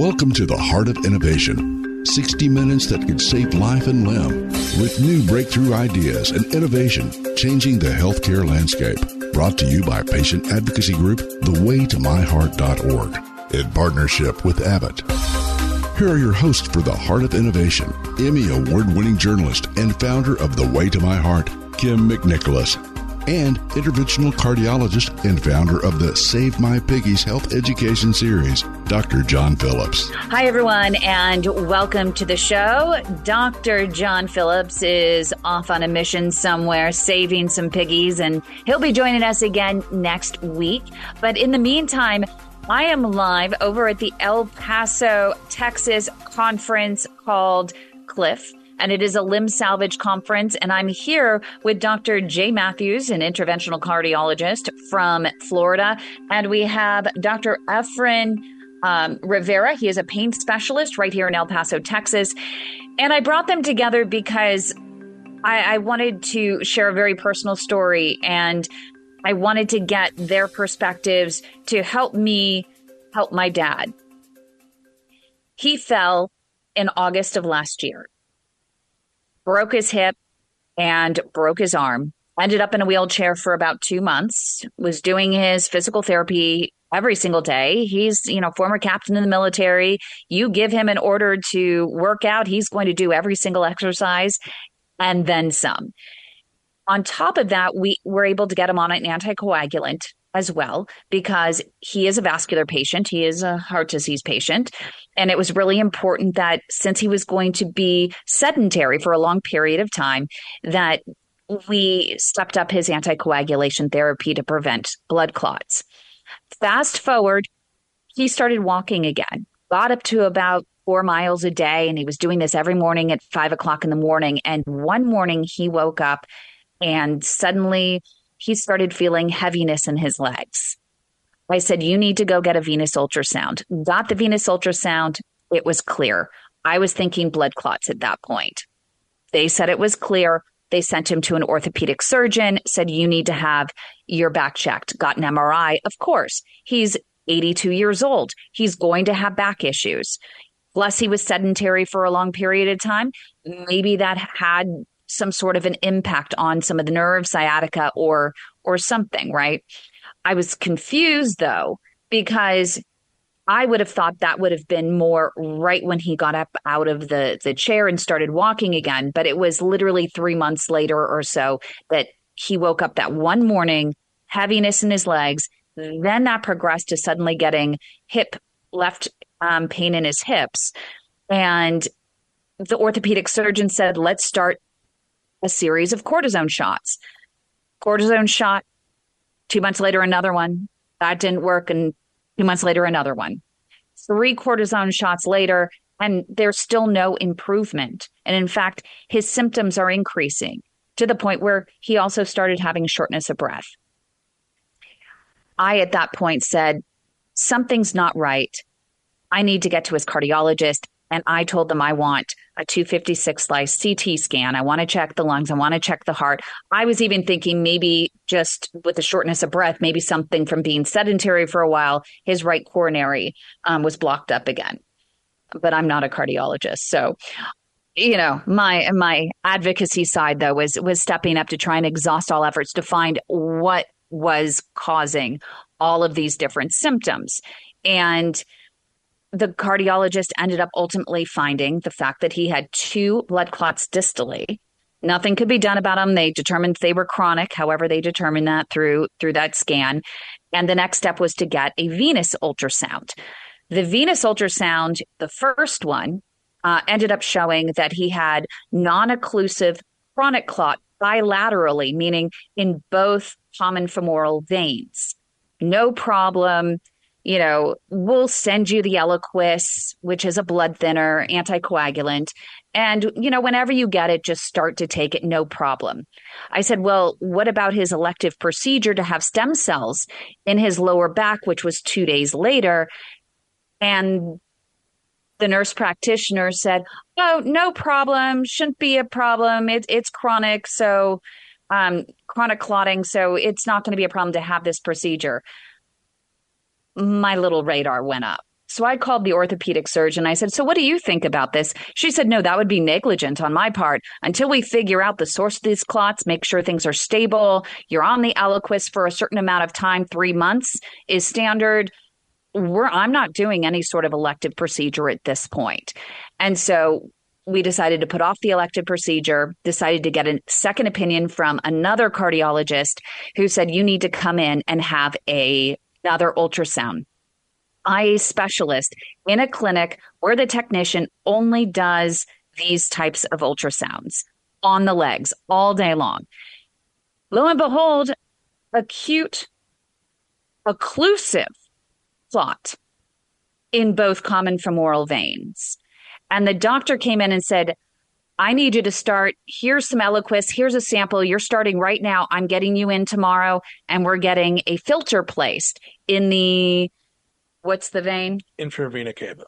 Welcome to the Heart of Innovation. 60 minutes that could save life and limb with new breakthrough ideas and innovation changing the healthcare landscape. Brought to you by patient advocacy group thewaytomyheart.org in partnership with Abbott. Here are your hosts for the Heart of Innovation, Emmy award winning journalist and founder of The Way to My Heart, Kym McNicholas and interventional cardiologist and founder of the Save My Piggies Health Education Series, Dr. John Phillips. Hi, everyone, and welcome to the show. Dr. John Phillips is off on a mission somewhere, saving some piggies, and he'll be joining us again next week. But in the meantime, I am live over at the El Paso, Texas conference called Cliff and it is a limb salvage conference. And I'm here with Dr. Jay Mathews, an interventional cardiologist from Florida. And we have Dr. Efrain um, Rivera. He is a pain specialist right here in El Paso, Texas. And I brought them together because I, I wanted to share a very personal story and I wanted to get their perspectives to help me help my dad. He fell in August of last year broke his hip and broke his arm. Ended up in a wheelchair for about two months, was doing his physical therapy every single day. He's, you know, former captain in the military. You give him an order to work out, he's going to do every single exercise and then some. On top of that, we were able to get him on an anticoagulant as well because he is a vascular patient. He is a heart disease patient. And it was really important that since he was going to be sedentary for a long period of time, that we stepped up his anticoagulation therapy to prevent blood clots. Fast forward, he started walking again, got up to about four miles a day, and he was doing this every morning at five o'clock in the morning. And one morning he woke up and suddenly he started feeling heaviness in his legs. I said, You need to go get a venous ultrasound. Got the venous ultrasound. It was clear. I was thinking blood clots at that point. They said it was clear. They sent him to an orthopedic surgeon, said, You need to have your back checked. Got an MRI. Of course, he's 82 years old. He's going to have back issues. Plus, he was sedentary for a long period of time. Maybe that had some sort of an impact on some of the nerve sciatica or or something, right? I was confused though because I would have thought that would have been more right when he got up out of the the chair and started walking again, but it was literally 3 months later or so that he woke up that one morning, heaviness in his legs, then that progressed to suddenly getting hip left um, pain in his hips and the orthopedic surgeon said, let's start a series of cortisone shots. Cortisone shot, two months later, another one. That didn't work. And two months later, another one. Three cortisone shots later, and there's still no improvement. And in fact, his symptoms are increasing to the point where he also started having shortness of breath. I, at that point, said, Something's not right. I need to get to his cardiologist. And I told them I want a 256 slice CT scan. I want to check the lungs. I want to check the heart. I was even thinking maybe just with the shortness of breath, maybe something from being sedentary for a while, his right coronary um, was blocked up again. But I'm not a cardiologist. So, you know, my my advocacy side though was was stepping up to try and exhaust all efforts to find what was causing all of these different symptoms. And the cardiologist ended up ultimately finding the fact that he had two blood clots distally. Nothing could be done about them. They determined they were chronic. However, they determined that through through that scan. And the next step was to get a venous ultrasound. The venous ultrasound, the first one, uh, ended up showing that he had non-occlusive chronic clot bilaterally, meaning in both common femoral veins. no problem. You know, we'll send you the Eliquis, which is a blood thinner, anticoagulant. And, you know, whenever you get it, just start to take it, no problem. I said, well, what about his elective procedure to have stem cells in his lower back, which was two days later? And the nurse practitioner said, oh, no problem. Shouldn't be a problem. It, it's chronic. So, um, chronic clotting. So it's not going to be a problem to have this procedure. My little radar went up. So I called the orthopedic surgeon. I said, So what do you think about this? She said, No, that would be negligent on my part. Until we figure out the source of these clots, make sure things are stable, you're on the Eliquis for a certain amount of time, three months is standard. We're, I'm not doing any sort of elective procedure at this point. And so we decided to put off the elective procedure, decided to get a second opinion from another cardiologist who said, You need to come in and have a, another ultrasound eye specialist in a clinic where the technician only does these types of ultrasounds on the legs all day long. Lo and behold, acute occlusive clot in both common femoral veins. And the doctor came in and said, I need you to start. Here's some Eliquis. Here's a sample. You're starting right now. I'm getting you in tomorrow, and we're getting a filter placed in the What's the vein? Infravena cava.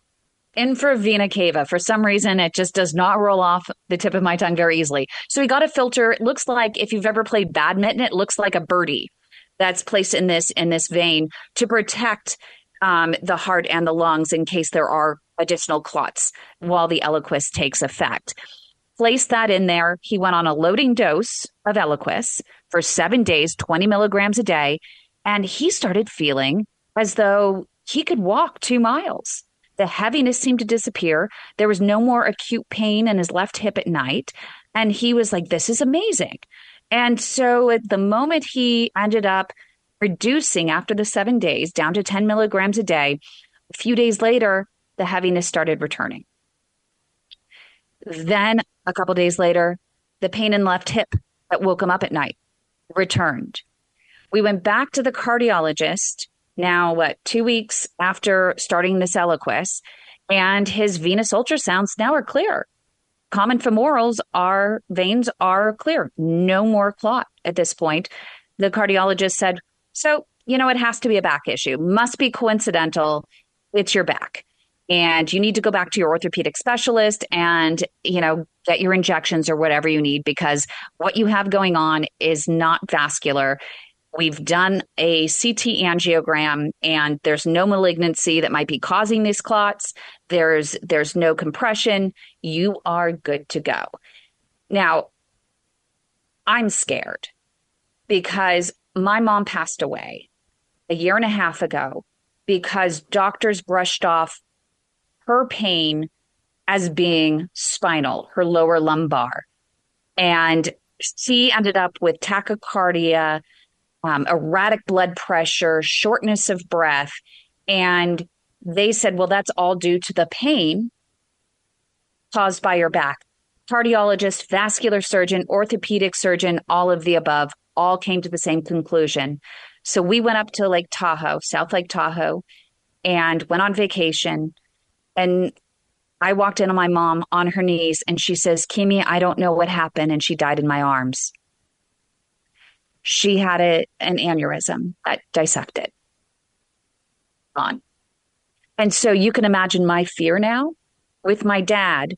Infravena cava. For some reason, it just does not roll off the tip of my tongue very easily. So we got a filter. It looks like if you've ever played badminton, it looks like a birdie that's placed in this in this vein to protect um, the heart and the lungs in case there are additional clots while the Eliquis takes effect. Place that in there. He went on a loading dose of Eliquis for seven days, 20 milligrams a day, and he started feeling as though he could walk two miles. The heaviness seemed to disappear. There was no more acute pain in his left hip at night. And he was like, this is amazing. And so at the moment he ended up reducing after the seven days down to 10 milligrams a day, a few days later, the heaviness started returning. Then a couple days later, the pain in left hip that woke him up at night returned. We went back to the cardiologist now, what, two weeks after starting this Eliquis, and his venous ultrasounds now are clear. Common femorals are veins are clear, no more clot at this point. The cardiologist said, So, you know, it has to be a back issue, must be coincidental. It's your back. And you need to go back to your orthopedic specialist and, you know, get your injections or whatever you need because what you have going on is not vascular We've done a CT angiogram and there's no malignancy that might be causing these clots. There's there's no compression. You are good to go. Now, I'm scared because my mom passed away a year and a half ago because doctors brushed off her pain as being spinal, her lower lumbar. And she ended up with tachycardia, um, erratic blood pressure, shortness of breath. And they said, well, that's all due to the pain caused by your back. Cardiologist, vascular surgeon, orthopedic surgeon, all of the above, all came to the same conclusion. So we went up to Lake Tahoe, South Lake Tahoe, and went on vacation. And I walked in on my mom on her knees, and she says, Kimi, I don't know what happened. And she died in my arms she had a, an aneurysm that dissected. Gone. And so you can imagine my fear now with my dad,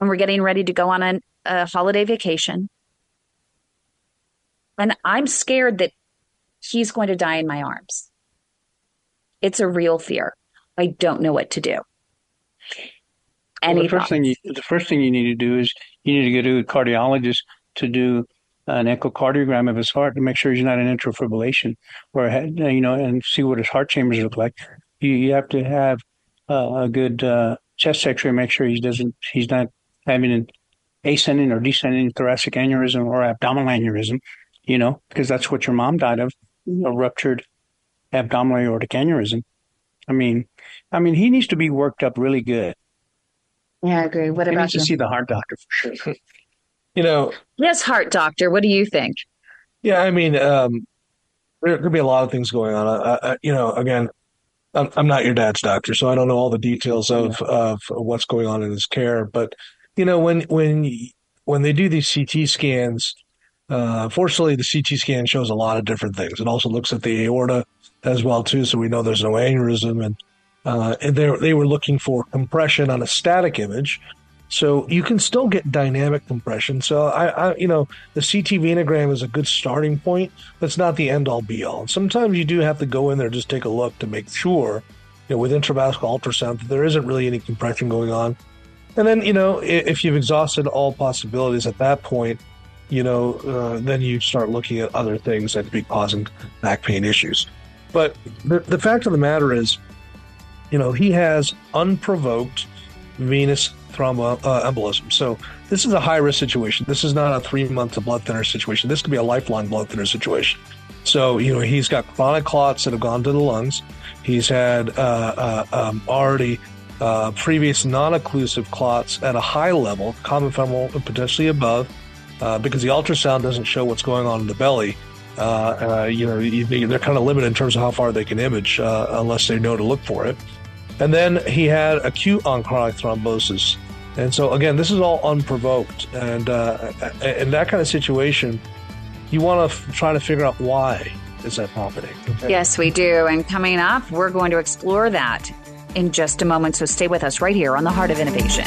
and we're getting ready to go on a, a holiday vacation. And I'm scared that he's going to die in my arms. It's a real fear. I don't know what to do. Well, the first thing you, the first thing you need to do is you need to go to a cardiologist to do an echocardiogram of his heart to make sure he's not in atrial fibrillation, or you know, and see what his heart chambers look like. You, you have to have uh, a good uh, chest X-ray, to make sure he doesn't, he's not having an ascending or descending thoracic aneurysm or abdominal aneurysm. You know, because that's what your mom died of, a ruptured abdominal aortic aneurysm. I mean, I mean, he needs to be worked up really good. Yeah, I agree. What about you? to see the heart doctor for sure. You know, yes, heart doctor. What do you think? Yeah, I mean, um, there could be a lot of things going on. Uh, uh, you know, again, I'm, I'm, not your dad's doctor, so I don't know all the details of, of what's going on in his care. But you know, when when when they do these CT scans, uh, fortunately, the CT scan shows a lot of different things. It also looks at the aorta as well too, so we know there's no aneurysm. And, uh, and they they were looking for compression on a static image, so you can still get dynamic compression. So I, I, you know, the CT venogram is a good starting point. That's not the end all be all. Sometimes you do have to go in there just take a look to make sure, you know, with intravascular ultrasound that there isn't really any compression going on. And then, you know, if you've exhausted all possibilities at that point, you know, uh, then you start looking at other things that could be causing back pain issues. But the, the fact of the matter is, you know, he has unprovoked venous thromboembolism. Uh, so this is a high risk situation. This is not a three month blood thinner situation. This could be a lifelong blood thinner situation. So you know he's got chronic clots that have gone to the lungs. He's had uh, uh, um, already uh, previous non-occlusive clots at a high level, common femoral and potentially above, uh, because the ultrasound doesn't show what's going on in the belly. Uh, you know, they're kind of limited in terms of how far they can image unless they know to look for it. And then he had acute on chronic thrombosis. And so, again, this is all unprovoked. And uh, in that kind of situation, you want to f- try to figure out why is that happening. Okay? Yes, we do. And coming up, we're going to explore that in just a moment. So stay with us right here on the Heart of Innovation.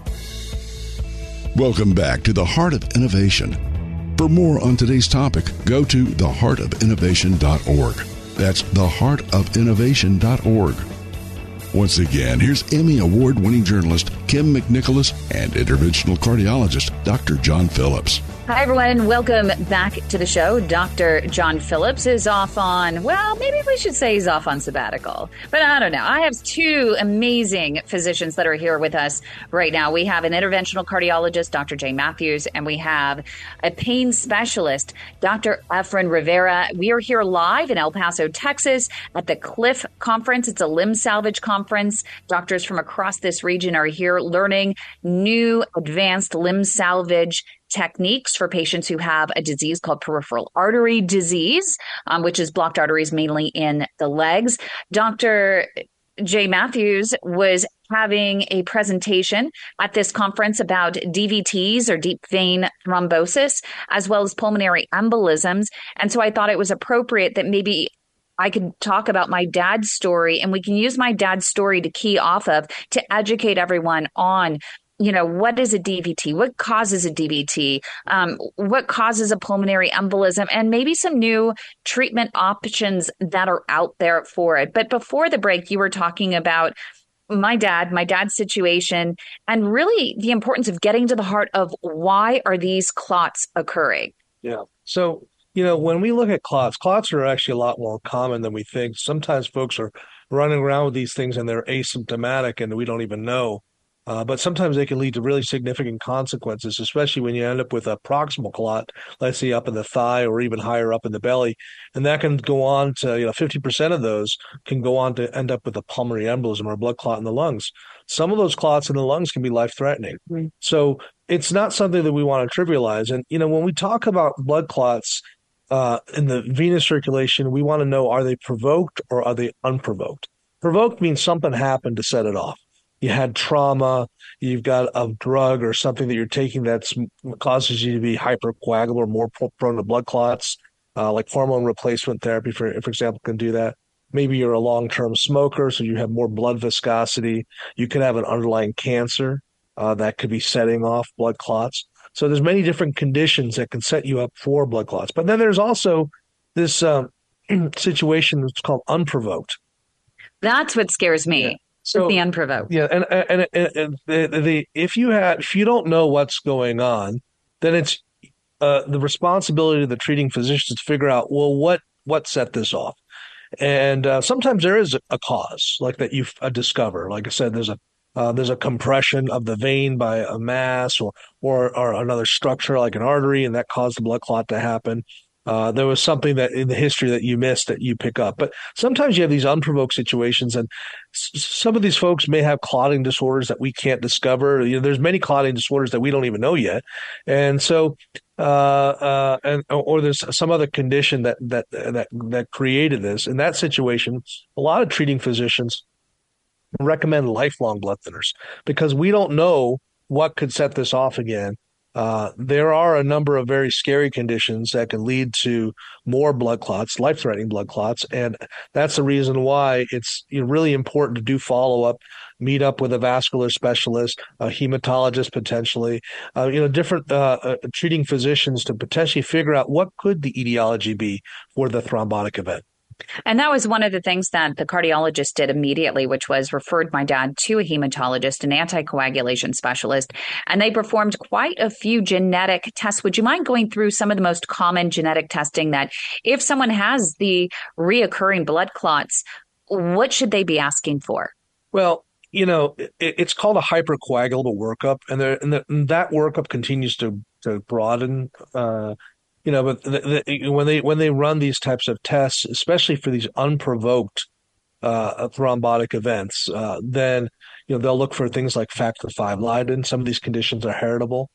Welcome back to the Heart of Innovation. For more on today's topic, go to theheartofinnovation.org. That's theheartofinnovation.org. Once again, here's Emmy Award winning journalist Kym McNicholas and interventional cardiologist Dr. John Phillips. Hi, everyone. Welcome back to the show. Dr. John Phillips is off on, well, maybe we should say he's off on sabbatical, but I don't know. I have two amazing physicians that are here with us right now. We have an interventional cardiologist, Dr. Jay Mathews, and we have a pain specialist, Dr. Efrain Rivera. We are here live in El Paso, Texas at the Cliff Conference. It's a limb salvage conference. Doctors from across this region are here learning new advanced limb salvage techniques for patients who have a disease called peripheral artery disease, um, which is blocked arteries mainly in the legs. Dr. Jay Mathews was having a presentation at this conference about DVTs or deep vein thrombosis, as well as pulmonary embolisms. And so I thought it was appropriate that maybe I could talk about my dad's story and we can use my dad's story to key off of to educate everyone on you know, what is a DVT? What causes a DVT? Um, what causes a pulmonary embolism? And maybe some new treatment options that are out there for it. But before the break, you were talking about my dad, my dad's situation, and really the importance of getting to the heart of why are these clots occurring? Yeah. So, you know, when we look at clots, clots are actually a lot more common than we think. Sometimes folks are running around with these things and they're asymptomatic and we don't even know. Uh, but sometimes they can lead to really significant consequences, especially when you end up with a proximal clot, let's say up in the thigh or even higher up in the belly. And that can go on to, you know, 50% of those can go on to end up with a pulmonary embolism or a blood clot in the lungs. Some of those clots in the lungs can be life threatening. Mm-hmm. So it's not something that we want to trivialize. And, you know, when we talk about blood clots, uh, in the venous circulation, we want to know are they provoked or are they unprovoked? Provoked means something happened to set it off you had trauma, you've got a drug or something that you're taking that causes you to be hypercoagulable or more prone to blood clots. uh, like hormone replacement therapy, for for example, can do that. Maybe you're a long term smoker, so you have more blood viscosity. You could have an underlying cancer uh, that could be setting off blood clots. So there's many different conditions that can set you up for blood clots. But then there's also this um, situation that's called unprovoked. That's what scares me. Yeah. So the unprovoked. Yeah, and and, and, and the, the, if you have if you don't know what's going on, then it's uh, the responsibility of the treating physician to figure out well what what set this off. And uh, sometimes there is a cause like that you uh, discover. Like I said, there's a uh, there's a compression of the vein by a mass or, or, or another structure like an artery, and that caused the blood clot to happen. Uh, there was something that in the history that you missed that you pick up. But sometimes you have these unprovoked situations, and s- some of these folks may have clotting disorders that we can't discover. You know, there's many clotting disorders that we don't even know yet, and so uh, uh, and or there's some other condition that that that that created this. In that situation, a lot of treating physicians recommend lifelong blood thinners because we don't know what could set this off again. Uh, there are a number of very scary conditions that can lead to more blood clots, life threatening blood clots. And that's the reason why it's really important to do follow up, meet up with a vascular specialist, a hematologist potentially, uh, you know, different uh, uh treating physicians to potentially figure out what could the etiology be for the thrombotic event. And that was one of the things that the cardiologist did immediately, which was referred my dad to a hematologist, an anticoagulation specialist, and they performed quite a few genetic tests. Would you mind going through some of the most common genetic testing that if someone has the reoccurring blood clots, what should they be asking for? Well, you know, it, it's called a hypercoagulable workup, and, there, and, the, and that workup continues to to broaden uh, you know, but the, the, when they when they run these types of tests, especially for these unprovoked uh, thrombotic events, uh, then you know they'll look for things like factor five Leiden. Some of these conditions are heritable.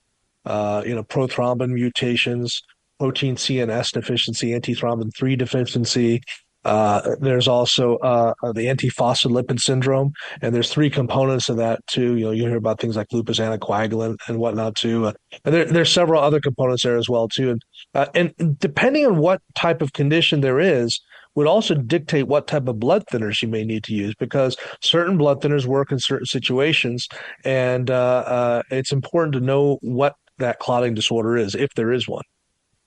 Uh, you know, prothrombin mutations, protein C and S deficiency, antithrombin three deficiency, uh, there's also uh, the antiphospholipid syndrome, and there's three components of that too. You know, you hear about things like lupus anticoagulant and whatnot too. Uh, and there, there's several other components there as well too. And uh, and depending on what type of condition there is, would also dictate what type of blood thinners you may need to use because certain blood thinners work in certain situations, and uh, uh, it's important to know what that clotting disorder is if there is one.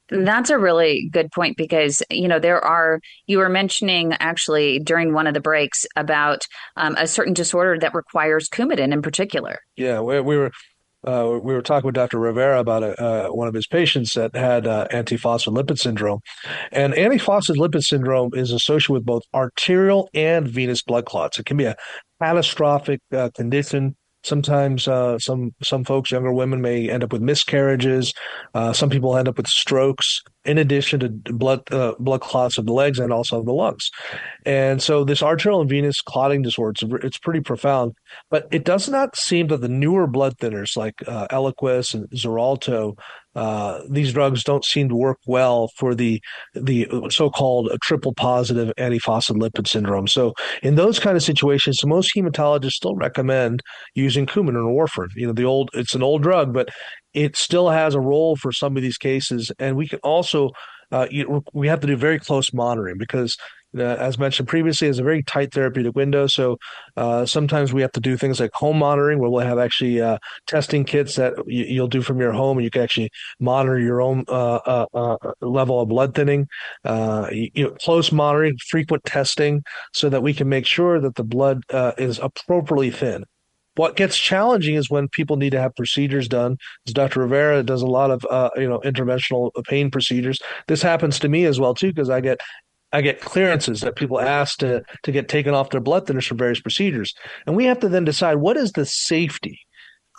That's a really good point because, you know, there are, you were mentioning actually during one of the breaks about um, a certain disorder that requires Coumadin in particular. Yeah, we, we were. Uh, we were talking with Dr. Rivera about a, uh, one of his patients that had uh, antiphospholipid syndrome. And antiphospholipid syndrome is associated with both arterial and venous blood clots. It can be a catastrophic uh, condition Sometimes uh, some some folks, younger women, may end up with miscarriages. Uh, some people end up with strokes, in addition to blood uh, blood clots of the legs and also of the lungs. And so, this arterial and venous clotting disorder it's, it's pretty profound. But it does not seem that the newer blood thinners like uh, Eliquis and Xarelto uh, these drugs don't seem to work well for the the so-called triple positive antiphospholipid syndrome. So in those kind of situations, most hematologists still recommend using Coumadin or warfarin. You know, the old it's an old drug, but it still has a role for some of these cases, and we can also uh, you, we have to do very close monitoring because uh, as mentioned previously, is a very tight therapeutic window. So uh, sometimes we have to do things like home monitoring, where we'll have actually uh, testing kits that you, will do from your home, and you can actually monitor your own uh, uh, uh, level of blood thinning. You, you know, close monitoring, frequent testing, so that we can make sure that the blood is appropriately thin. What gets challenging is when people need to have procedures done. As Dr. Rivera does a lot of uh, you know interventional pain procedures. This happens to me as well too because I get I get clearances that people ask to to get taken off their blood thinners for various procedures, and we have to then decide what is the safety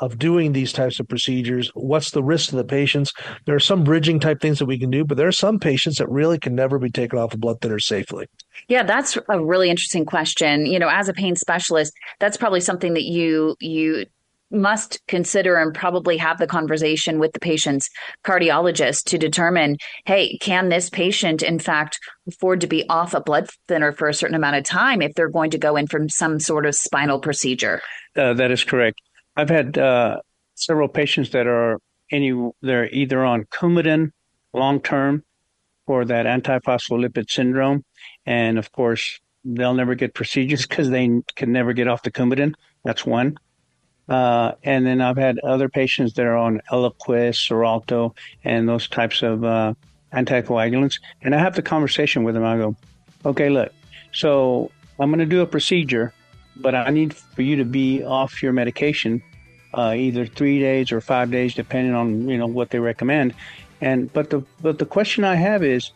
of doing these types of procedures. What's the risk to the patients? There are some bridging type things that we can do, but there are some patients that really can never be taken off a blood thinner safely. Yeah, that's a really interesting question. You know, as a pain specialist, that's probably something that you you must consider and probably have the conversation with the patient's cardiologist to determine hey, can this patient, in fact, afford to be off a blood thinner for a certain amount of time if they're going to go in from some sort of spinal procedure? Uh, that is correct. I've had uh, several patients that are any they're either on Coumadin long term for that antiphospholipid syndrome. And of course, they'll never get procedures because they can never get off the Coumadin. That's one. Uh, and then I've had other patients that are on Eliquis, Xarelto, and those types of uh, anticoagulants. And I have the conversation with them. I go, okay, look, so I'm going to do a procedure, but I need for you to be off your medication uh, either three days or five days, depending on you know what they recommend. And but the but the question I have is,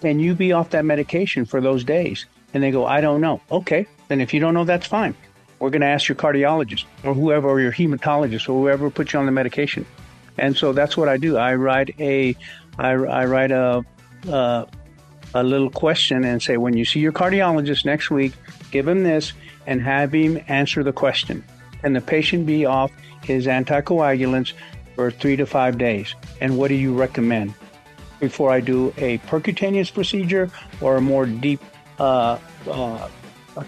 can you be off that medication for those days? And they go, I don't know. Okay, then if you don't know, that's fine. We're going to ask your cardiologist or whoever, or your hematologist or whoever put you on the medication. And so that's what I do. I write a, I, I write a, uh, a little question and say, when you see your cardiologist next week, give him this and have him answer the question. Can the patient be off his anticoagulants for three to five days? And what do you recommend before I do a percutaneous procedure or a more deep uh, uh,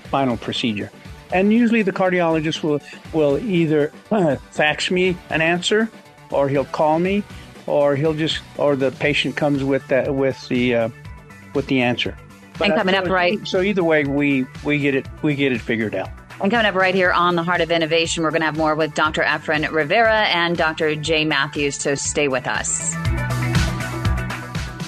spinal procedure? And usually the cardiologist will, will either fax me an answer or he'll call me or he'll just, or the patient comes with that, with the, uh, with the answer. And coming up right. So either way, we, we get it, we get it figured out. And coming up right here on the Heart of Innovation, we're going to have more with Dr. Efrain Rivera and Dr. Jay Mathews. So stay with us.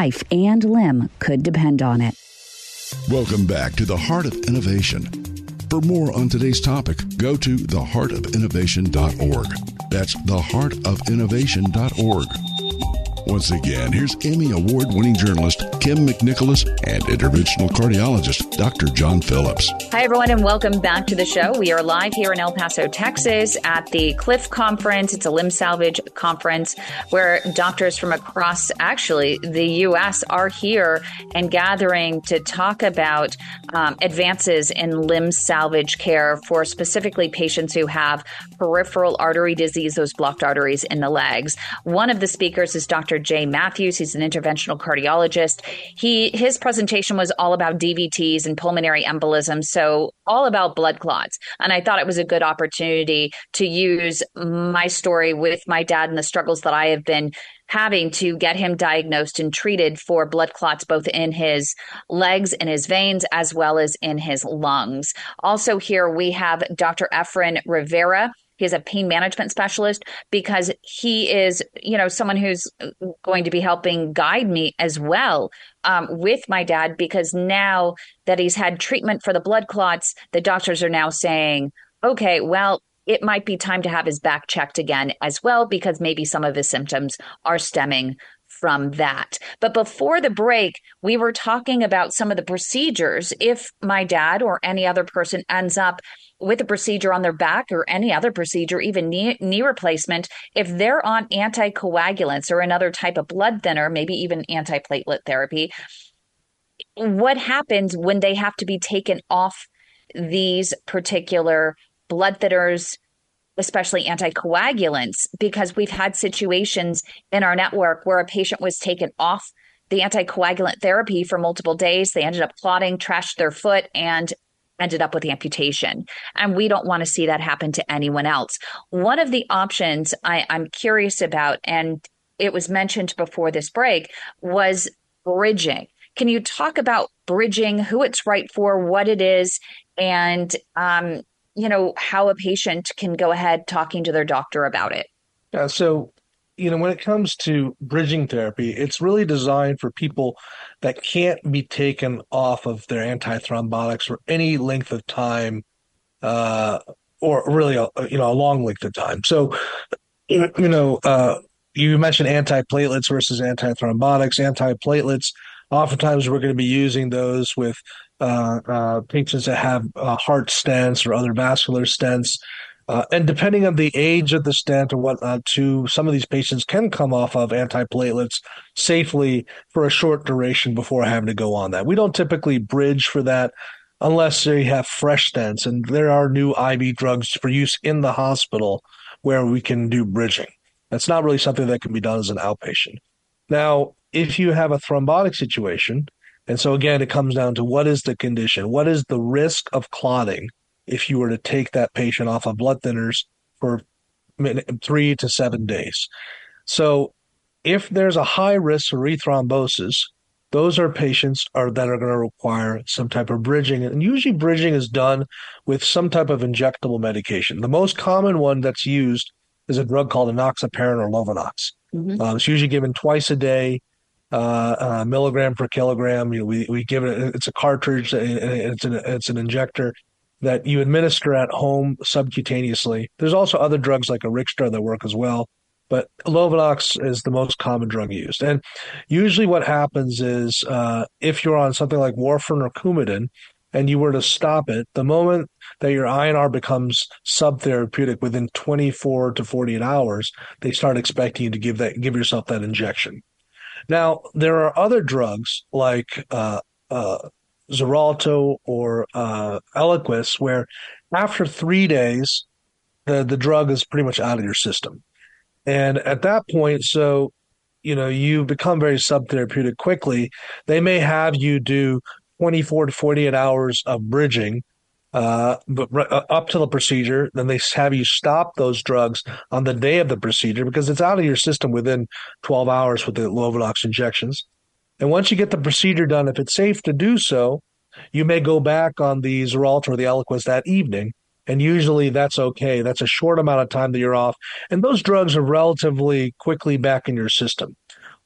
life and limb could depend on it. Welcome back to the Heart of Innovation. For more on today's topic, go to theheartofinnovation.org. That's theheartofinnovation.org. Once again, here's Emmy Award winning journalist Kym McNicholas and interventional cardiologist Dr. John Phillips. Hi, everyone, and welcome back to the show. We are live here in El Paso, Texas at the Cliff Conference. It's a limb salvage conference where doctors from across actually the U.S. are here and gathering to talk about um, advances in limb salvage care for specifically patients who have peripheral artery disease, those blocked arteries in the legs. One of the speakers is Dr. Jay Mathews. He's an interventional cardiologist. He his presentation was all about DVTs and pulmonary embolism, so all about blood clots. And I thought it was a good opportunity to use my story with my dad and the struggles that I have been having to get him diagnosed and treated for blood clots both in his legs and his veins as well as in his lungs. Also here we have Dr. Efrain Rivera. He's a pain management specialist because he is, you know, someone who's going to be helping guide me as well um, with my dad because now that he's had treatment for the blood clots, the doctors are now saying, okay, well, it might be time to have his back checked again as well because maybe some of his symptoms are stemming from that. But before the break, we were talking about some of the procedures if my dad or any other person ends up with a procedure on their back or any other procedure, even knee, knee replacement, if they're on anticoagulants or another type of blood thinner, maybe even antiplatelet therapy, what happens when they have to be taken off these particular blood thinners, especially anticoagulants? Because we've had situations in our network where a patient was taken off the anticoagulant therapy for multiple days. They ended up clotting, trashed their foot, and ended up with amputation. And we don't want to see that happen to anyone else. One of the options I, I'm curious about, and it was mentioned before this break, was bridging. Can you talk about bridging, who it's right for, what it is, and um, you know how a patient can go ahead talking to their doctor about it? Yeah, so you know, when it comes to bridging therapy, it's really designed for people that can't be taken off of their antithrombotics for any length of time, uh, or really, a, you know, a long length of time. So, you know, uh, you mentioned antiplatelets versus antithrombotics. Antiplatelets, oftentimes we're going to be using those with uh, uh patients that have uh, heart stents or other vascular stents. Uh, and depending on the age of the stent or whatnot, too, some of these patients can come off of antiplatelets safely for a short duration before having to go on that. We don't typically bridge for that unless they have fresh stents, and there are new IV drugs for use in the hospital where we can do bridging. That's not really something that can be done as an outpatient. Now, if you have a thrombotic situation, and so again, it comes down to what is the condition? What is the risk of clotting? if you were to take that patient off of blood thinners for three to seven days. So if there's a high risk for rethrombosis, those are patients are that are going to require some type of bridging. And usually bridging is done with some type of injectable medication. The most common one that's used is a drug called enoxaparin or Lovenox. Mm-hmm. Um, it's usually given twice a day, uh, uh, milligram per kilogram. You know, we, we give it, it's a cartridge, it's an, it's an injector that you administer at home subcutaneously. There's also other drugs like Arixtra that work as well, but Lovenox is the most common drug used. And usually what happens is uh, if you're on something like warfarin or Coumadin and you were to stop it, the moment that your INR becomes subtherapeutic within 24 to 48 hours, they start expecting you to give that give yourself that injection. Now, there are other drugs like uh, uh, or uh, Eliquis, where after three days, the, the drug is pretty much out of your system. And at that point, so, you know, you become very subtherapeutic quickly. They may have you do 24 to 48 hours of bridging, uh, but uh, up to the procedure. Then they have you stop those drugs on the day of the procedure because it's out of your system within 12 hours with the Lovenox injections. And once you get the procedure done, if it's safe to do so, you may go back on the Xarelto or the Eliquis that evening. And usually that's okay. That's a short amount of time that you're off. And those drugs are relatively quickly back in your system.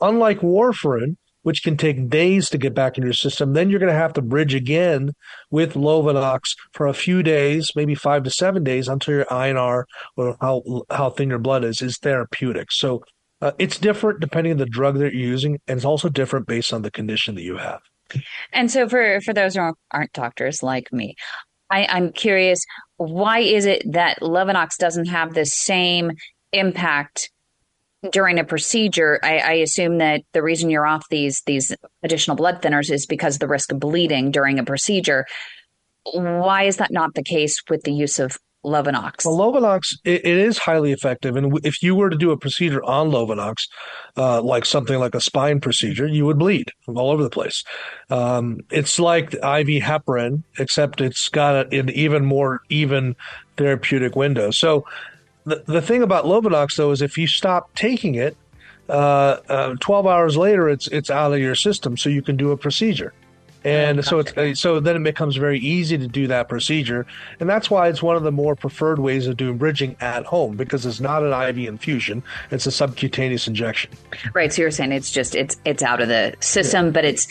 Unlike warfarin, which can take days to get back in your system, then you're going to have to bridge again with Lovenox for a few days, maybe five to seven days until your INR or how, how thin your blood is, is therapeutic. So uh, it's different depending on the drug that you're using, and it's also different based on the condition that you have. And so, for for those who aren't doctors like me, I, I'm curious, why is it that Lovenox doesn't have the same impact during a procedure? I, I assume that the reason you're off these these additional blood thinners is because of the risk of bleeding during a procedure. Why is that not the case with the use of Lovenox? Well, Lovenox it, it is highly effective, and if you were to do a procedure on Lovenox, uh, like something like a spine procedure, you would bleed from all over the place. Um, it's like IV heparin, except it's got an even more even therapeutic window. So the the thing about Lovenox though is if you stop taking it, uh, uh, 12 hours later, it's it's out of your system, so you can do a procedure. And so it's so then it becomes very easy to do that procedure, and that's why it's one of the more preferred ways of doing bridging at home because it's not an IV infusion; it's a subcutaneous injection. Right. So you're saying it's just it's it's out of the system, yeah. but it's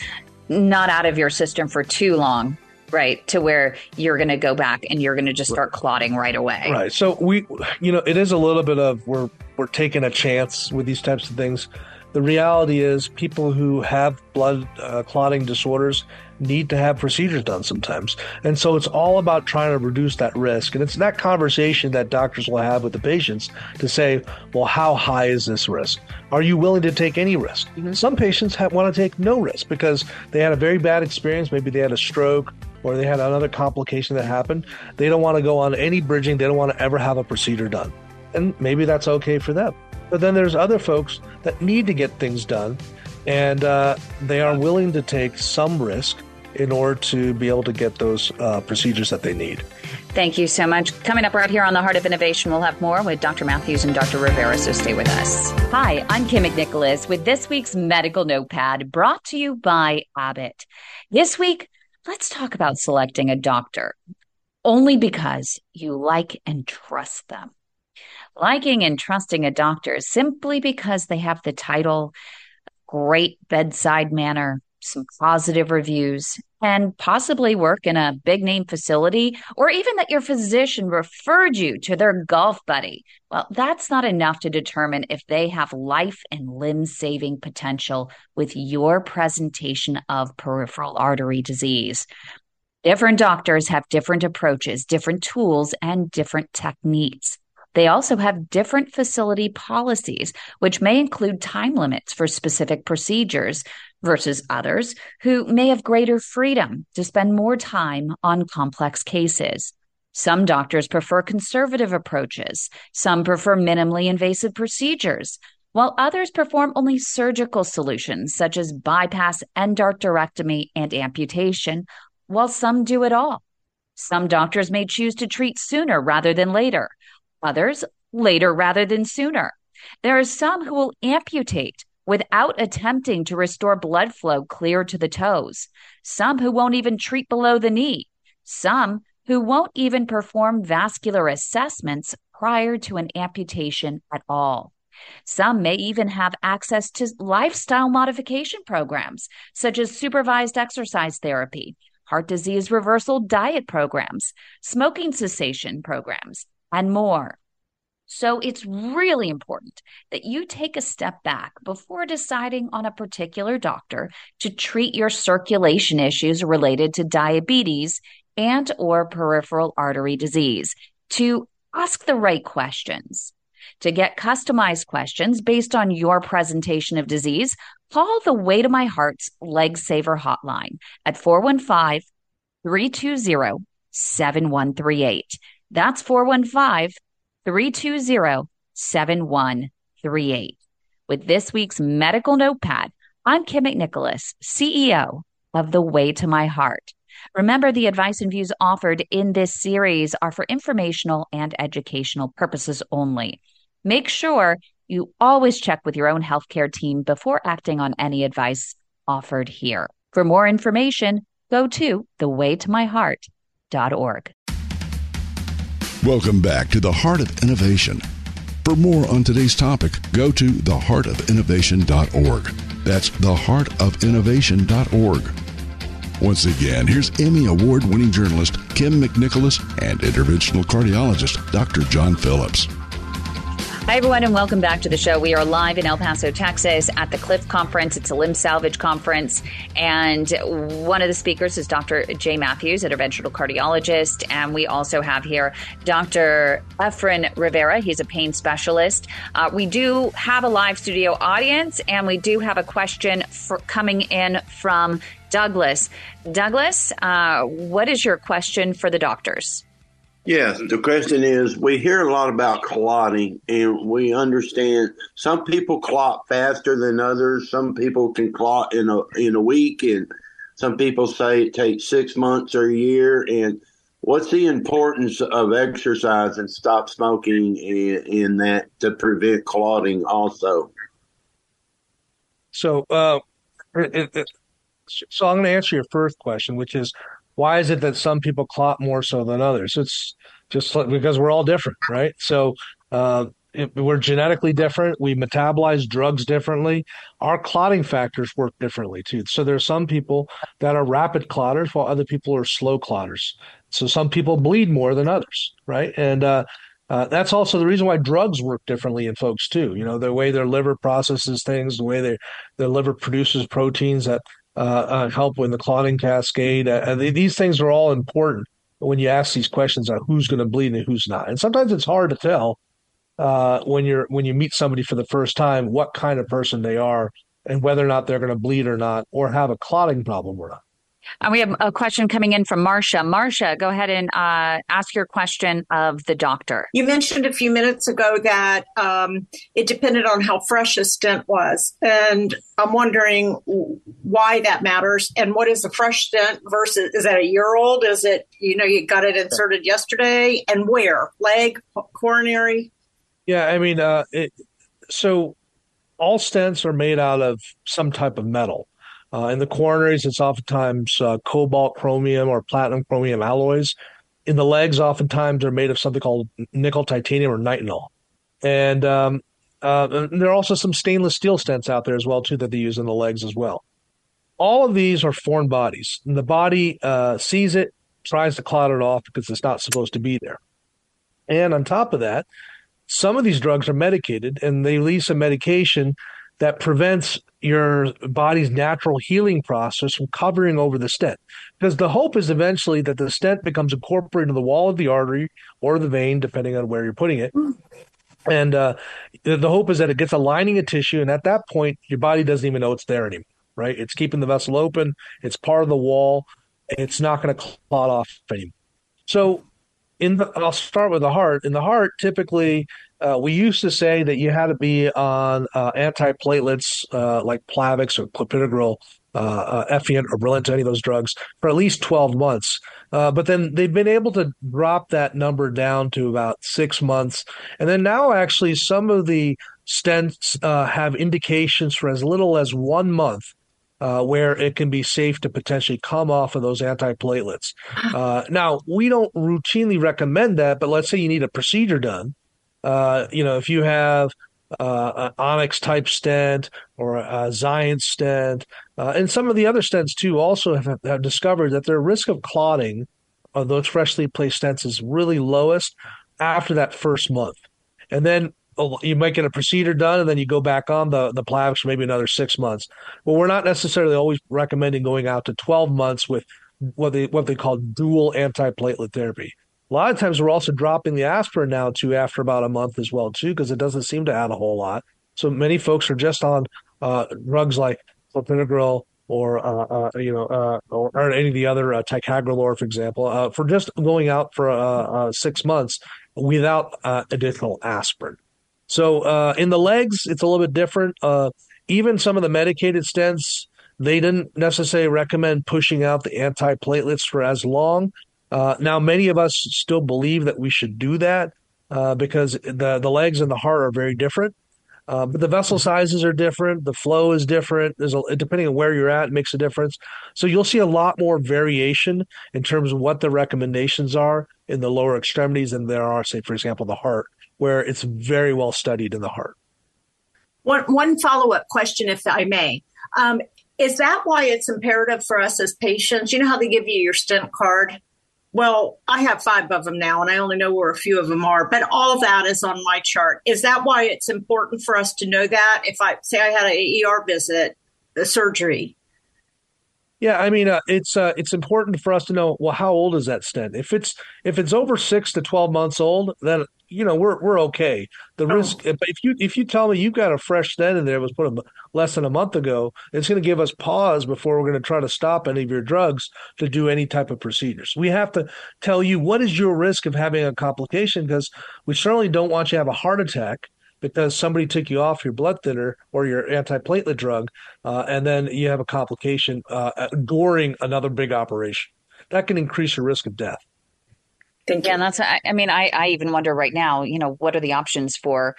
not out of your system for too long, right? To where you're going to go back and you're going to just start clotting right away. Right. So we, you know, it is a little bit of we're we're taking a chance with these types of things. The reality is, people who have blood uh, clotting disorders need to have procedures done sometimes. And so it's all about trying to reduce that risk. And it's that conversation that doctors will have with the patients to say, well, how high is this risk? Are you willing to take any risk? Mm-hmm. Some patients have, want to take no risk because they had a very bad experience. Maybe they had a stroke or they had another complication that happened. They don't want to go on any bridging. They don't want to ever have a procedure done. And maybe that's okay for them. But then there's other folks that need to get things done, and uh, they are willing to take some risk in order to be able to get those uh, procedures that they need. Thank you so much. Coming up right here on the Heart of Innovation, we'll have more with Dr. Mathews and Dr. Rivera, so stay with us. Hi, I'm Kym McNicholas with this week's Medical Notepad brought to you by Abbott. This week, let's talk about selecting a doctor only because you like and trust them. Liking and trusting a doctor simply because they have the title, great bedside manner, some positive reviews, and possibly work in a big name facility, or even that your physician referred you to their golf buddy. Well, that's not enough to determine if they have life and limb saving potential with your presentation of peripheral artery disease. Different doctors have different approaches, different tools, and different techniques. They also have different facility policies, which may include time limits for specific procedures versus others who may have greater freedom to spend more time on complex cases. Some doctors prefer conservative approaches. Some prefer minimally invasive procedures, while others perform only surgical solutions such as bypass, endarterectomy, and amputation, while some do it all. Some doctors may choose to treat sooner rather than later, others later rather than sooner. There are some who will amputate without attempting to restore blood flow clear to the toes, some who won't even treat below the knee, some who won't even perform vascular assessments prior to an amputation at all. Some may even have access to lifestyle modification programs, such as supervised exercise therapy, heart disease reversal diet programs, smoking cessation programs, and more. So it's really important that you take a step back before deciding on a particular doctor to treat your circulation issues related to diabetes and or peripheral artery disease to ask the right questions. To get customized questions based on your presentation of disease, call the Way to My Heart's Leg Saver hotline at 415 320 7138. That's 415 320 7138. With this week's medical notepad, I'm Kym McNicholas, CEO of The Way to My Heart. Remember, the advice and views offered in this series are for informational and educational purposes only. Make sure you always check with your own healthcare team before acting on any advice offered here. For more information, go to thewaytomyheart.org. Welcome back to the Heart of Innovation. For more on today's topic, go to theheartofinnovation.org. That's theheartofinnovation.org. Once again, here's Emmy Award winning journalist Kym McNicholas and interventional cardiologist Dr. John Phillips. Hi, everyone, and welcome back to the show. We are live in El Paso, Texas at the Cliff Conference. It's a limb salvage conference. And one of the speakers is Dr. Jay Mathews, interventional cardiologist. And we also have here Dr. Efrain Rivera. He's a pain specialist. Uh, we do have a live studio audience, and we do have a question for, coming in from Douglas. Douglas, uh, what is your question for the doctors? Yes, the question is we hear a lot about clotting, and we understand some people clot faster than others. Some people can clot in a in a week, and some people say it takes six months or a year. And what's the importance of exercise and stop smoking in, in that to prevent clotting? Also, so uh, it, it, so I'm going to answer your first question, which is why is it that some people clot more so than others? It's just because we're all different, right? So uh, we're genetically different. We metabolize drugs differently. Our clotting factors work differently too. So there are some people that are rapid clotters, while other people are slow clotters. So some people bleed more than others, right? And uh, uh, that's also the reason why drugs work differently in folks too. You know, the way their liver processes things, the way they, their liver produces proteins that uh, uh, help in the clotting cascade. Uh, these things are all important when you ask these questions on who's going to bleed and who's not. And sometimes it's hard to tell uh, when you're when you meet somebody for the first time what kind of person they are and whether or not they're going to bleed or not or have a clotting problem or not. And we have a question coming in from Marcia. Marcia, go ahead and uh, ask your question of the doctor. You mentioned a few minutes ago that um, it depended on how fresh a stent was. And I'm wondering why that matters and what is a fresh stent versus is that a year old? Is it, you know, you got it inserted yesterday and where? Leg, coronary? Yeah, I mean, uh, it, so all stents are made out of some type of metal. Uh, in the coronaries, it's oftentimes uh, cobalt chromium or platinum chromium alloys. In the legs, oftentimes they're made of something called nickel titanium or nitinol. And, um, uh, and there are also some stainless steel stents out there as well too that they use in the legs as well. All of these are foreign bodies. And the body uh, sees it, tries to clot it off because it's not supposed to be there. And on top of that, some of these drugs are medicated and they release a medication that prevents your body's natural healing process from covering over the stent. Because the hope is eventually that the stent becomes incorporated into the wall of the artery or the vein, depending on where you're putting it. And uh, the hope is that it gets a lining of tissue, and at that point, your body doesn't even know it's there anymore, right? It's keeping the vessel open, it's part of the wall, it's not going to clot off anymore. So, in the, I'll start with the heart. In the heart, typically, uh, we used to say that you had to be on uh, antiplatelets uh, like Plavix or clopidogrel, uh, uh, Effient or Brilinta, any of those drugs, for at least 12 months. Uh, but then they've been able to drop that number down to about six months. And then now, actually, some of the stents have indications for as little as one month. where it can be safe to potentially come off of those antiplatelets. now, we don't routinely recommend that, but let's say you need a procedure done, uh, you know, if you have uh, an Onyx type stent or a Xience stent, uh, and some of the other stents too also have, have discovered that their risk of clotting of those freshly placed stents is really lowest after that first month. And then oh, you might get a procedure done and then you go back on the, the Plavix for maybe another six months. But we're not necessarily always recommending going out to 12 months with what they, what they call dual antiplatelet therapy. A lot of times we're also dropping the aspirin now too after about a month as well too because it doesn't seem to add a whole lot. So many folks are just on uh, drugs like clopidogrel or uh, uh, you know uh, or, or, any of the other uh, ticagrelor, for example, uh, for just going out for uh, six months without additional aspirin. So in the legs, it's a little bit different. even some of the medicated stents, they didn't necessarily recommend pushing out the antiplatelets for as long uh, now, many of us still believe that we should do that uh, because the the legs and the heart are very different. Uh, but the vessel sizes are different. The flow is different. There's a, depending on where you're at, it makes a difference. So you'll see a lot more variation in terms of what the recommendations are in the lower extremities than there are, say, for example, the heart, where it's very well studied in the heart. One, one follow up question, if I may. Um, is that why it's imperative for us as patients? You know how they give you your stent card well, I have five of them now, and I only know where a few of them are, but all that is on my chart. Is that why it's important for us to know that? If I say I had an ER visit, a surgery. Yeah, I mean, uh, it's uh, it's important for us to know. Well, how old is that stent? If it's if it's over six to twelve months old, then you know we're we're okay. The oh. risk, if you if you tell me you've got a fresh stent in there that was put less than a month ago, it's going to give us pause before we're going to try to stop any of your drugs to do any type of procedures. We have to tell you what is your risk of having a complication because we certainly don't want you to have a heart attack because somebody took you off your blood thinner or your antiplatelet drug, uh, and then you have a complication uh, during another big operation. That can increase your risk of death. Thank yeah, and that's I mean, I, I even wonder right now, you know, what are the options for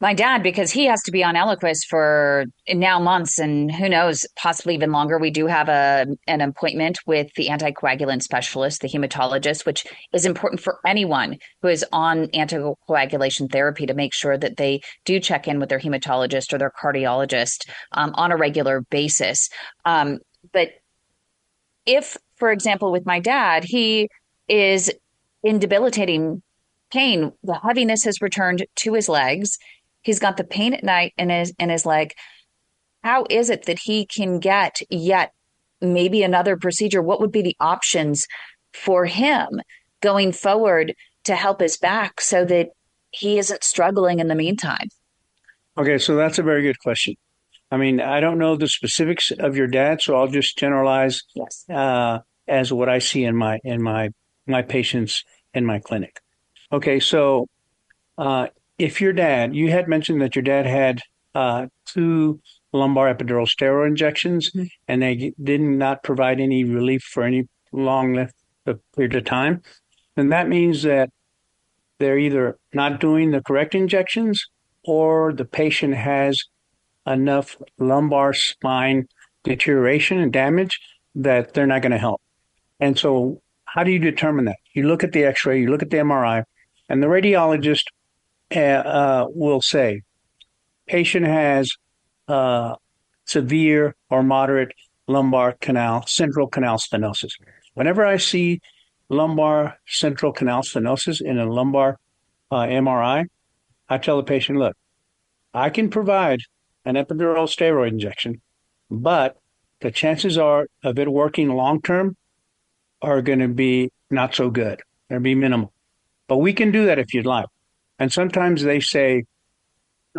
my dad because he has to be on Eliquis for now months and who knows, possibly even longer. We do have a an appointment with the anticoagulant specialist, the hematologist, which is important for anyone who is on anticoagulation therapy to make sure that they do check in with their hematologist or their cardiologist um, on a regular basis. Um, but if, for example, with my dad, he is in debilitating pain. The heaviness has returned to his legs. He's got the pain at night in his in his leg. How is it that he can get yet maybe another procedure? What would be the options for him going forward to help his back so that he isn't struggling in the meantime? Okay, so that's a very good question. I mean, I don't know the specifics of your dad, so I'll just generalize yes. uh, as what I see in my in my my patients in my clinic. Okay, so uh, if your dad, you had mentioned that your dad had uh, two lumbar epidural steroid injections, mm-hmm. and they did not provide any relief for any long period of time, then that means that they're either not doing the correct injections or the patient has enough lumbar spine deterioration and damage that they're not going to help. And so, how do you determine that? You look at the x ray, you look at the MRI, and the radiologist uh, uh, will say, patient has uh, severe or moderate lumbar canal, central canal stenosis. Whenever I see lumbar central canal stenosis in a lumbar uh, MRI, I tell the patient, look, I can provide an epidural steroid injection, but the chances are of it working long term are going to be not so good. They'll be minimal. But we can do that if you'd like. And sometimes they say,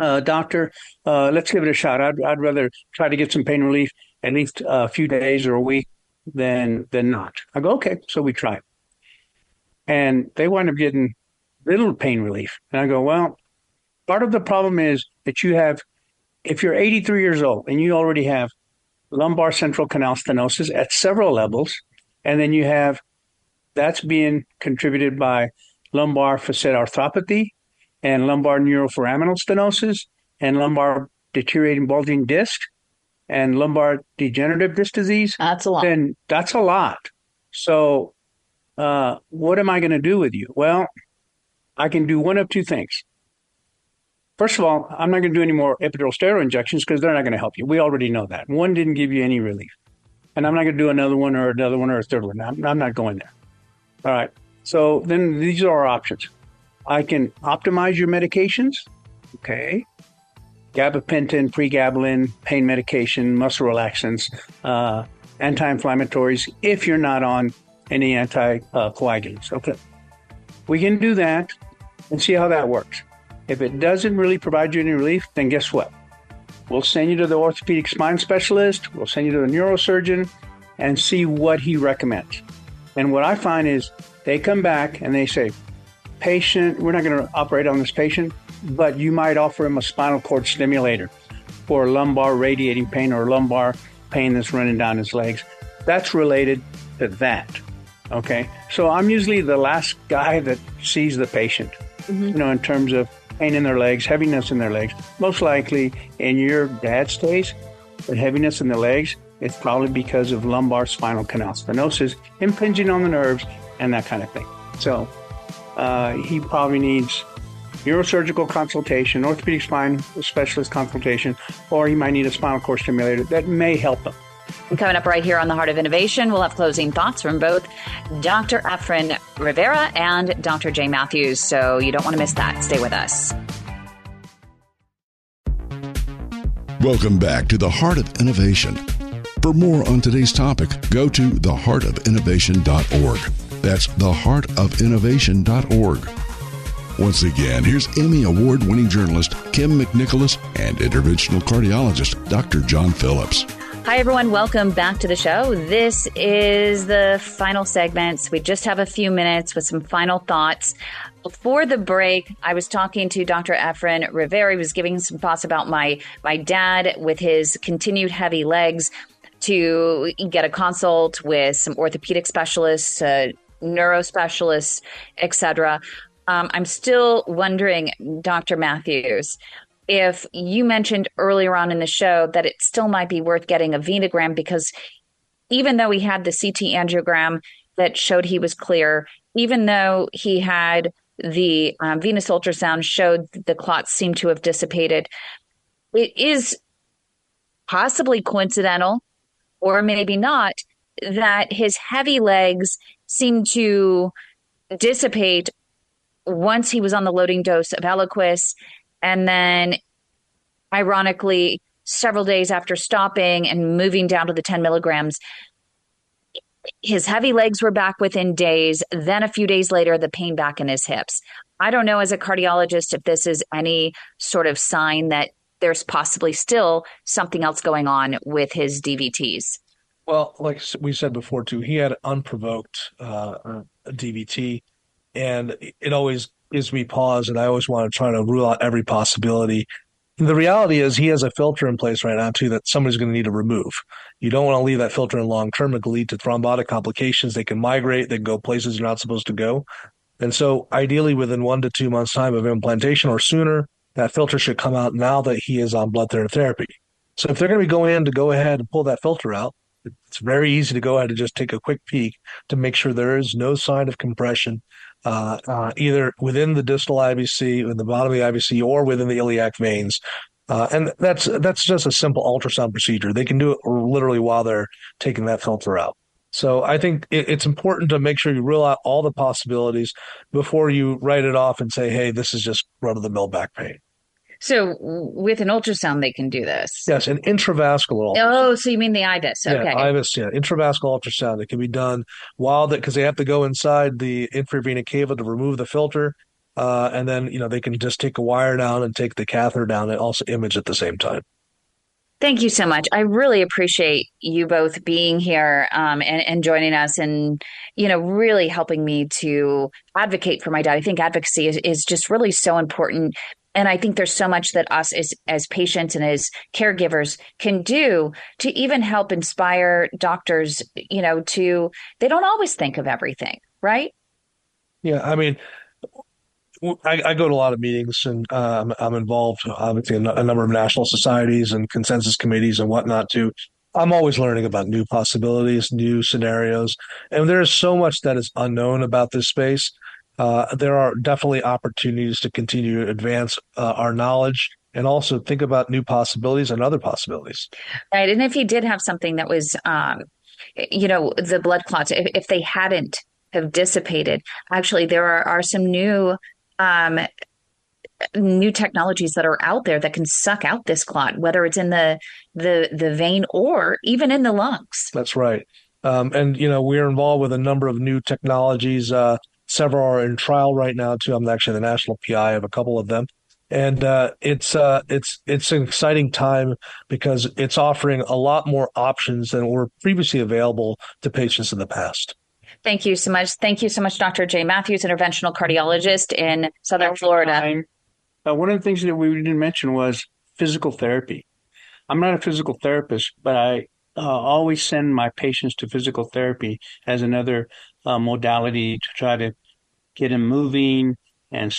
uh, doctor, uh, let's give it a shot. I'd, I'd rather try to get some pain relief at least a few days or a week than than not. I go, okay, so we try. And they wind up getting little pain relief. And I go, well, part of the problem is that you have, if you're 83 years old and you already have lumbar central canal stenosis at several levels, and then you have that's being contributed by lumbar facet arthropathy and lumbar neuroforaminal stenosis and lumbar deteriorating bulging disc and lumbar degenerative disc disease. That's a lot. Then that's a lot. So, uh, what am I going to do with you? Well, I can do one of two things. First of all, I'm not going to do any more epidural steroid injections because they're not going to help you. We already know that. One didn't give you any relief. And I'm not going to do another one or another one or a third one. I'm, I'm not going there. All right. So then these are our options. I can optimize your medications. Okay. Gabapentin, pregabalin, pain medication, muscle relaxants, uh, anti-inflammatories if you're not on any anticoagulants. Okay. We can do that and see how that works. If it doesn't really provide you any relief, then guess what? We'll send you to the orthopedic spine specialist, we'll send you to the neurosurgeon and see what he recommends. And what I find is they come back and they say, patient, we're not going to operate on this patient, but you might offer him a spinal cord stimulator for lumbar radiating pain or lumbar pain that's running down his legs. That's related to that. Okay. So I'm usually the last guy that sees the patient, mm-hmm. you know, in terms of pain in their legs, heaviness in their legs. Most likely in your dad's case, the heaviness in the legs, it's probably because of lumbar spinal canal stenosis, impinging on the nerves, and that kind of thing. So uh, he probably needs neurosurgical consultation, orthopedic spine specialist consultation, or he might need a spinal cord stimulator that may help him. Coming up right here on the Heart of Innovation, we'll have closing thoughts from both Dr. Efrain Rivera and Dr. Jay Mathews. So you don't want to miss that. Stay with us. Welcome back to the Heart of Innovation. For more on today's topic, go to theheartofinnovation.org. That's theheartofinnovation.org. Once again, here's Emmy Award winning journalist Kym McNicholas and interventional cardiologist Dr. John Phillips. Hi, everyone. Welcome back to the show. This is the final segments. We just have a few minutes with some final thoughts. Before the break, I was talking to Dr. Efrain Rivera. He was giving some thoughts about my, my dad with his continued heavy legs to get a consult with some orthopedic specialists, uh, neurospecialists, etc. Um, I'm still wondering, Dr. Mathews, if you mentioned earlier on in the show that it still might be worth getting a venogram because even though he had the CT angiogram that showed he was clear, even though he had the um, venous ultrasound showed the clots seemed to have dissipated, it is possibly coincidental or maybe not that his heavy legs seemed to dissipate once he was on the loading dose of Eliquis and then, ironically, several days after stopping and moving down to the 10 milligrams, his heavy legs were back within days. Then, a few days later, the pain back in his hips. I don't know as a cardiologist if this is any sort of sign that there's possibly still something else going on with his DVTs. Well, like we said before, too, he had unprovoked uh, DVT, and it always gives me pause, and I always want to try to rule out every possibility. And The reality is he has a filter in place right now too that somebody's going to need to remove. You don't want to leave that filter in long term. It can lead to thrombotic complications. They can migrate. They can go places you're not supposed to go. And so ideally within one to two months time of implantation or sooner, that filter should come out now that he is on blood therapy. So if they're going to be going in to go ahead and pull that filter out, it's very easy to go ahead and just take a quick peek to make sure there is no sign of compression, uh, uh, either within the distal IVC, in the bottom of the IVC, or within the iliac veins. Uh, and that's that's just a simple ultrasound procedure. They can do it literally while they're taking that filter out. So I think it, it's important to make sure you rule out all the possibilities before you write it off and say, "Hey, this is just run of the mill back pain." So with an ultrasound, they can do this. Yes, an intravascular. Ultrasound. Oh, so you mean the IVUS? Okay, yeah, IVUS. Yeah, intravascular ultrasound. It can be done while that because they have to go inside the inferior vena cava to remove the filter, uh, and then you know they can just take a wire down and take the catheter down and also image at the same time. Thank you so much. I really appreciate you both being here um, and, and, joining us, and you know, really helping me to advocate for my dad. I think advocacy is, is just really so important and I think there's so much that us as as patients and as caregivers can do to even help inspire doctors, you know, to they don't always think of everything, right? Yeah, I mean, I, I, go to a lot of meetings and um, I'm involved obviously in a number of national societies and consensus committees and whatnot too. I'm always learning about new possibilities, new scenarios, and there's so much that is unknown about this space uh, there are definitely opportunities to continue to advance uh, our knowledge and also think about new possibilities and other possibilities. Right. And if he did have something that was, um, you know, the blood clots, if, if, they hadn't have dissipated, actually, there are, are some new. Um, new technologies that are out there that can suck out this clot whether it's in the the the vein or even in the lungs that's right um, and you know we're involved with a number of new technologies uh, Several are in trial right now too. I'm actually the national PI of a couple of them, and uh, it's uh, it's it's an exciting time because it's offering a lot more options than were previously available to patients in the past. Thank you so much. Thank you so much, Dr. Jay Mathews, interventional cardiologist in Southern Florida. Uh, one of the things that we didn't mention was physical therapy. I'm not a physical therapist, but I uh, always send my patients to physical therapy as another uh, modality to try to get him moving and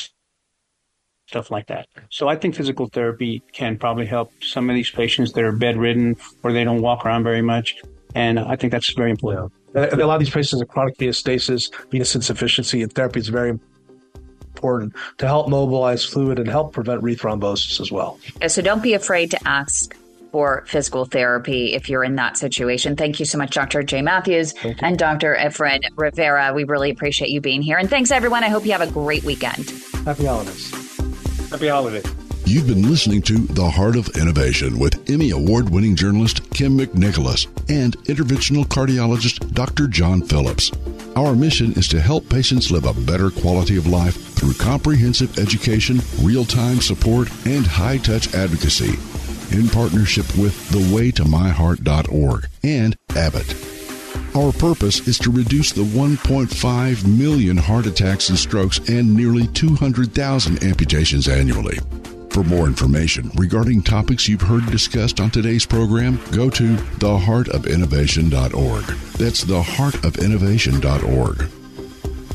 stuff like that. So I think physical therapy can probably help some of these patients that are bedridden or they don't walk around very much. And I think that's very important. Yeah. A lot of these patients have chronic venous stasis, venous insufficiency, and therapy is very important to help mobilize fluid and help prevent rethrombosis as well. So don't be afraid to ask for physical therapy if you're in that situation. Thank you so much, Dr. Jay Mathews and Dr. Efrain Rivera. We really appreciate you being here. And thanks, everyone. I hope you have a great weekend. Happy holidays. Happy holidays. You've been listening to The Heart of Innovation with Emmy Award winning journalist Kym McNicholas and interventional cardiologist Dr. John Phillips. Our mission is to help patients live a better quality of life through comprehensive education, real time support, and high touch advocacy in partnership with thewaytomyheart.org and Abbott. Our purpose is to reduce the 1.5 million heart attacks and strokes and nearly 200,000 amputations annually. For more information regarding topics you've heard discussed on today's program, go to theheartofinnovation.org. That's theheartofinnovation.org.